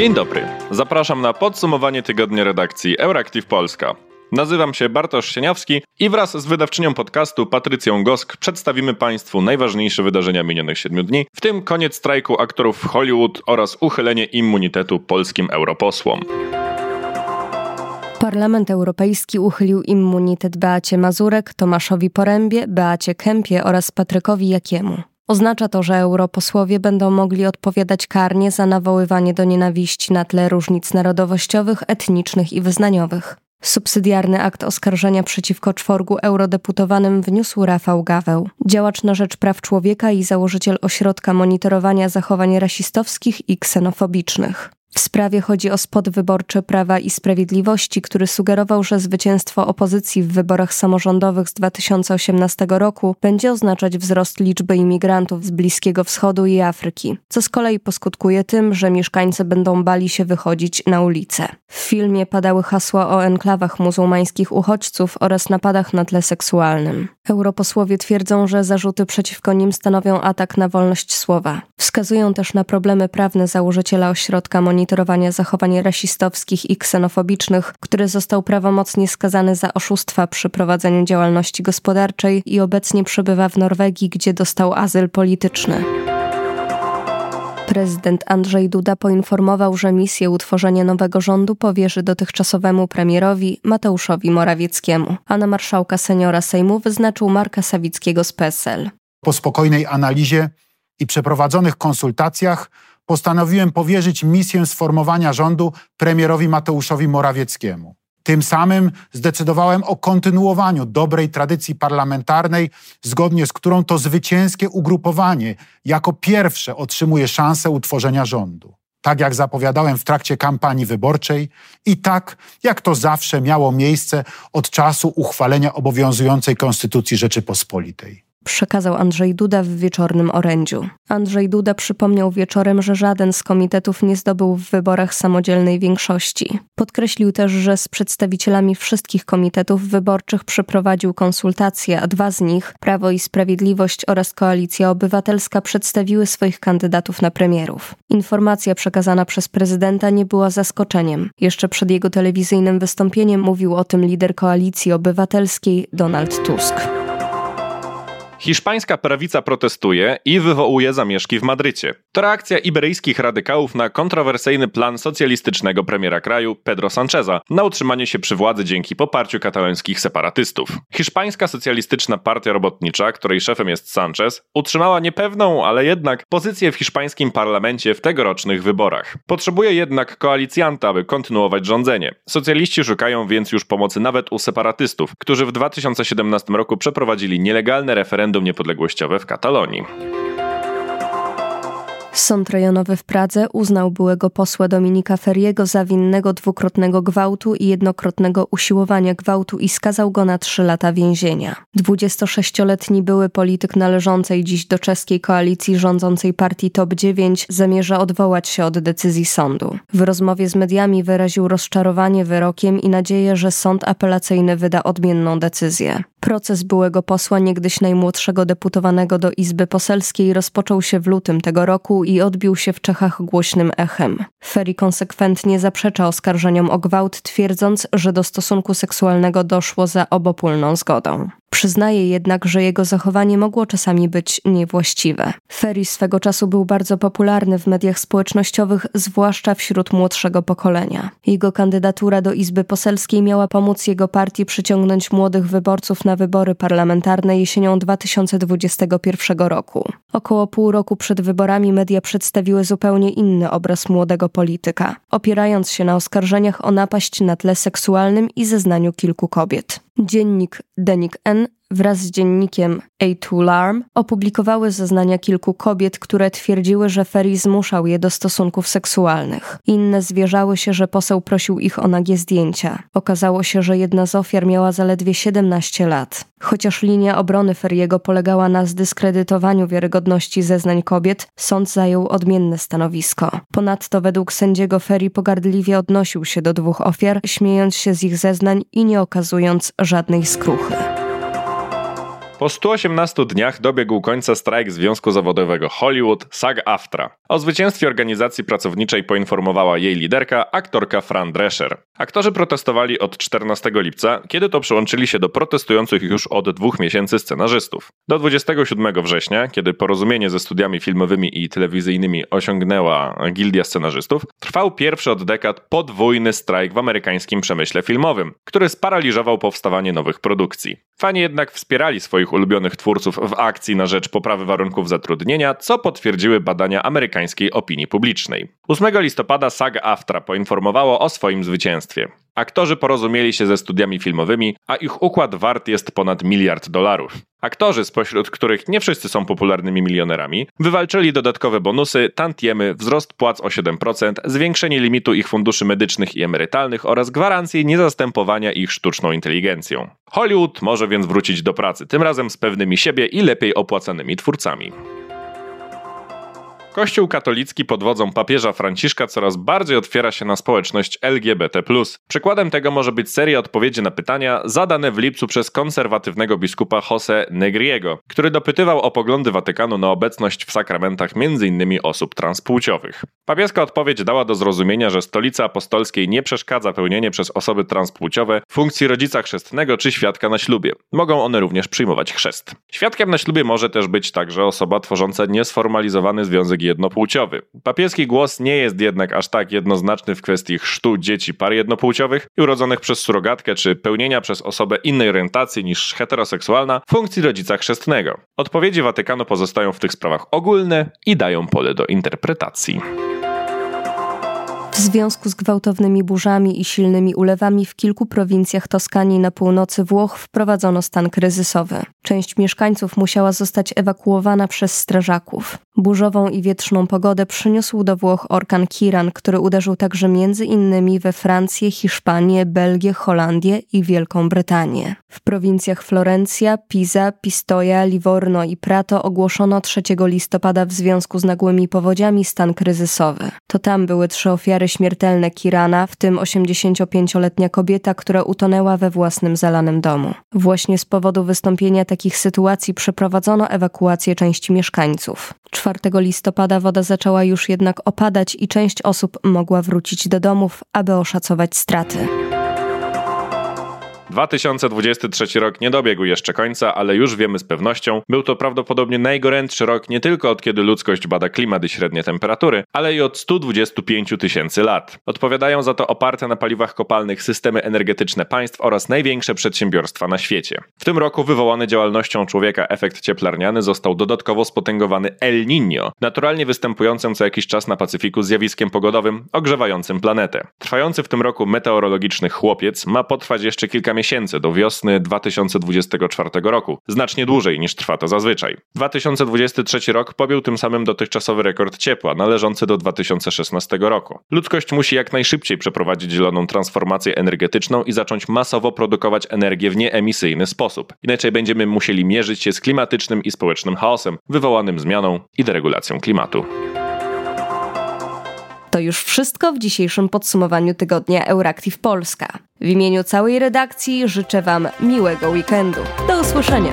Dzień dobry. Zapraszam na podsumowanie tygodnia redakcji Euractiv Polska. Nazywam się Bartosz Sieniawski i wraz z wydawczynią podcastu Patrycją Gosk przedstawimy Państwu najważniejsze wydarzenia minionych siedmiu dni, w tym koniec strajku aktorów w Hollywood oraz uchylenie immunitetu polskim europosłom. Parlament Europejski uchylił immunitet Beacie Mazurek, Tomaszowi Porębie, Beacie Kępie oraz Patrykowi Jakiemu. Oznacza to, że europosłowie będą mogli odpowiadać karnie za nawoływanie do nienawiści na tle różnic narodowościowych, etnicznych i wyznaniowych. Subsydiarny akt oskarżenia przeciwko czworgu eurodeputowanym wniósł Rafał Gaweł, działacz na rzecz praw człowieka i założyciel ośrodka monitorowania zachowań rasistowskich i ksenofobicznych. W sprawie chodzi o spot wyborczy Prawa i Sprawiedliwości, który sugerował, że zwycięstwo opozycji w wyborach samorządowych z 2018 roku będzie oznaczać wzrost liczby imigrantów z Bliskiego Wschodu i Afryki, co z kolei poskutkuje tym, że mieszkańcy będą bali się wychodzić na ulicę. W filmie padały hasła o enklawach muzułmańskich uchodźców oraz napadach na tle seksualnym. Europosłowie twierdzą, że zarzuty przeciwko nim stanowią atak na wolność słowa. Wskazują też na problemy prawne założyciela ośrodka monitorowania monitorowania zachowań rasistowskich i ksenofobicznych, który został prawomocnie skazany za oszustwa przy prowadzeniu działalności gospodarczej i obecnie przebywa w Norwegii, gdzie dostał azyl polityczny. Prezydent Andrzej Duda poinformował, że misję utworzenia nowego rządu powierzy dotychczasowemu premierowi Mateuszowi Morawieckiemu, a na marszałka seniora Sejmu wyznaczył Marka Sawickiego z PSL. Po spokojnej analizie i przeprowadzonych konsultacjach postanowiłem powierzyć misję sformowania rządu premierowi Mateuszowi Morawieckiemu. Tym samym zdecydowałem o kontynuowaniu dobrej tradycji parlamentarnej, zgodnie z którą to zwycięskie ugrupowanie jako pierwsze otrzymuje szansę utworzenia rządu. Tak jak zapowiadałem w trakcie kampanii wyborczej i tak jak to zawsze miało miejsce od czasu uchwalenia obowiązującej Konstytucji Rzeczypospolitej przekazał Andrzej Duda w wieczornym orędziu. Andrzej Duda przypomniał wieczorem, że żaden z komitetów nie zdobył w wyborach samodzielnej większości. Podkreślił też, że z przedstawicielami wszystkich komitetów wyborczych przeprowadził konsultacje, a dwa z nich, Prawo i Sprawiedliwość oraz Koalicja Obywatelska, przedstawiły swoich kandydatów na premierów. Informacja przekazana przez prezydenta nie była zaskoczeniem. Jeszcze przed jego telewizyjnym wystąpieniem mówił o tym lider Koalicji Obywatelskiej Donald Tusk. Hiszpańska prawica protestuje i wywołuje zamieszki w Madrycie. To reakcja iberyjskich radykałów na kontrowersyjny plan socjalistycznego premiera kraju Pedro Sancheza na utrzymanie się przy władzy dzięki poparciu katalońskich separatystów. Hiszpańska Socjalistyczna Partia Robotnicza, której szefem jest Sanchez, utrzymała niepewną, ale jednak pozycję w hiszpańskim parlamencie w tegorocznych wyborach. Potrzebuje jednak koalicjanta, aby kontynuować rządzenie. Socjaliści szukają więc już pomocy nawet u separatystów, którzy w 2017 roku przeprowadzili nielegalne referendum referendum niepodległościowe w Katalonii. Sąd rejonowy w Pradze uznał byłego posła Dominika Feriego za winnego dwukrotnego gwałtu i jednokrotnego usiłowania gwałtu i skazał go na trzy lata więzienia. 26-letni były polityk należącej dziś do czeskiej koalicji rządzącej partii Top 9 zamierza odwołać się od decyzji sądu. W rozmowie z mediami wyraził rozczarowanie wyrokiem i nadzieję, że sąd apelacyjny wyda odmienną decyzję. Proces byłego posła, niegdyś najmłodszego deputowanego do Izby Poselskiej, rozpoczął się w lutym tego roku i odbił się w Czechach głośnym echem. Ferry konsekwentnie zaprzecza oskarżeniom o gwałt, twierdząc, że do stosunku seksualnego doszło za obopólną zgodą. Przyznaje jednak, że jego zachowanie mogło czasami być niewłaściwe. Ferry swego czasu był bardzo popularny w mediach społecznościowych, zwłaszcza wśród młodszego pokolenia. Jego kandydatura do Izby Poselskiej miała pomóc jego partii przyciągnąć młodych wyborców na wybory parlamentarne jesienią 2021 roku. Około pół roku przed wyborami media przedstawiły zupełnie inny obraz młodego polityka, opierając się na oskarżeniach o napaść na tle seksualnym i zeznaniu kilku kobiet. Dziennik Denik N wraz z dziennikiem A2 Larm opublikowały zeznania kilku kobiet, które twierdziły, że Ferry zmuszał je do stosunków seksualnych. Inne zwierzały się, że poseł prosił ich o nagie zdjęcia. Okazało się, że jedna z ofiar miała zaledwie 17 lat. Chociaż linia obrony Ferriego polegała na zdyskredytowaniu wiarygodności zeznań kobiet, sąd zajął odmienne stanowisko. Ponadto według sędziego Ferry pogardliwie odnosił się do dwóch ofiar, śmiejąc się z ich zeznań i nie okazując żadnej skruchy. Po 118 dniach dobiegł końca strajk Związku Zawodowego Hollywood SAG-AFTRA. O zwycięstwie organizacji pracowniczej poinformowała jej liderka, aktorka Fran Drescher. Aktorzy protestowali od 14 lipca, kiedy to przyłączyli się do protestujących już od dwóch miesięcy scenarzystów. Do 27 września, kiedy porozumienie ze studiami filmowymi i telewizyjnymi osiągnęła Gildia Scenarzystów, trwał pierwszy od dekad podwójny strajk w amerykańskim przemyśle filmowym, który sparaliżował powstawanie nowych produkcji. Fani jednak wspierali swoich ulubionych twórców w akcji na rzecz poprawy warunków zatrudnienia, co potwierdziły badania amerykańskiej opinii publicznej. 8 listopada SAG-AFTRA poinformowało o swoim zwycięstwie. Aktorzy porozumieli się ze studiami filmowymi, a ich układ wart jest ponad miliard dolarów. Aktorzy, spośród których nie wszyscy są popularnymi milionerami, wywalczyli dodatkowe bonusy, tantiemy, wzrost płac o 7%, zwiększenie limitu ich funduszy medycznych i emerytalnych oraz gwarancję niezastępowania ich sztuczną inteligencją. Hollywood może więc wrócić do pracy, tym razem z pewnymi siebie i lepiej opłacanymi twórcami. Kościół katolicki pod wodzą papieża Franciszka coraz bardziej otwiera się na społeczność LGBT. Przykładem tego może być seria odpowiedzi na pytania zadane w lipcu przez konserwatywnego biskupa Jose Negriego, który dopytywał o poglądy Watykanu na obecność w sakramentach m.in. osób transpłciowych. Papieska odpowiedź dała do zrozumienia, że stolicy apostolskiej nie przeszkadza pełnienie przez osoby transpłciowe funkcji rodzica chrzestnego czy świadka na ślubie. Mogą one również przyjmować chrzest. Świadkiem na ślubie może też być także osoba tworząca niesformalizowany związek jednopłciowy. Papieski głos nie jest jednak aż tak jednoznaczny w kwestii chrztu dzieci par jednopłciowych i urodzonych przez surogatkę czy pełnienia przez osobę innej orientacji niż heteroseksualna funkcji rodzica chrzestnego. Odpowiedzi Watykanu pozostają w tych sprawach ogólne i dają pole do interpretacji. Związku z gwałtownymi burzami i silnymi ulewami w kilku prowincjach Toskanii na północy Włoch wprowadzono stan kryzysowy. Część mieszkańców musiała zostać ewakuowana przez strażaków. Burzową i wietrzną pogodę przyniósł do Włoch orkan Kiran, który uderzył także między innymi we Francję, Hiszpanię, Belgię, Holandię i Wielką Brytanię. W prowincjach Florencja, Pisa, Pistoia, Livorno i Prato ogłoszono 3 listopada w związku z nagłymi powodziami stan kryzysowy. To tam były trzy ofiary śmiertelne Kirana, w tym 85-letnia kobieta, która utonęła we własnym zalanym domu. Właśnie z powodu wystąpienia takich sytuacji przeprowadzono ewakuację części mieszkańców. 4 listopada woda zaczęła już jednak opadać i część osób mogła wrócić do domów, aby oszacować straty. 2023 rok nie dobiegł jeszcze końca, ale już wiemy z pewnością, był to prawdopodobnie najgorętszy rok nie tylko od kiedy ludzkość bada klimat i średnie temperatury, ale i od 125 tysięcy lat. Odpowiadają za to oparte na paliwach kopalnych systemy energetyczne państw oraz największe przedsiębiorstwa na świecie. W tym roku wywołany działalnością człowieka efekt cieplarniany został dodatkowo spotęgowany El Niño, naturalnie występującym co jakiś czas na Pacyfiku zjawiskiem pogodowym ogrzewającym planetę. Trwający w tym roku meteorologiczny chłopiec ma potrwać jeszcze kilka miesięcy miesięcy do wiosny 2024 roku, znacznie dłużej niż trwa to zazwyczaj. 2023 rok pobił tym samym dotychczasowy rekord ciepła należący do 2016 roku. Ludzkość musi jak najszybciej przeprowadzić zieloną transformację energetyczną i zacząć masowo produkować energię w nieemisyjny sposób. Inaczej będziemy musieli mierzyć się z klimatycznym i społecznym chaosem wywołanym zmianą i deregulacją klimatu. To już wszystko w dzisiejszym podsumowaniu tygodnia Euractiv Polska. W imieniu całej redakcji życzę Wam miłego weekendu. Do usłyszenia.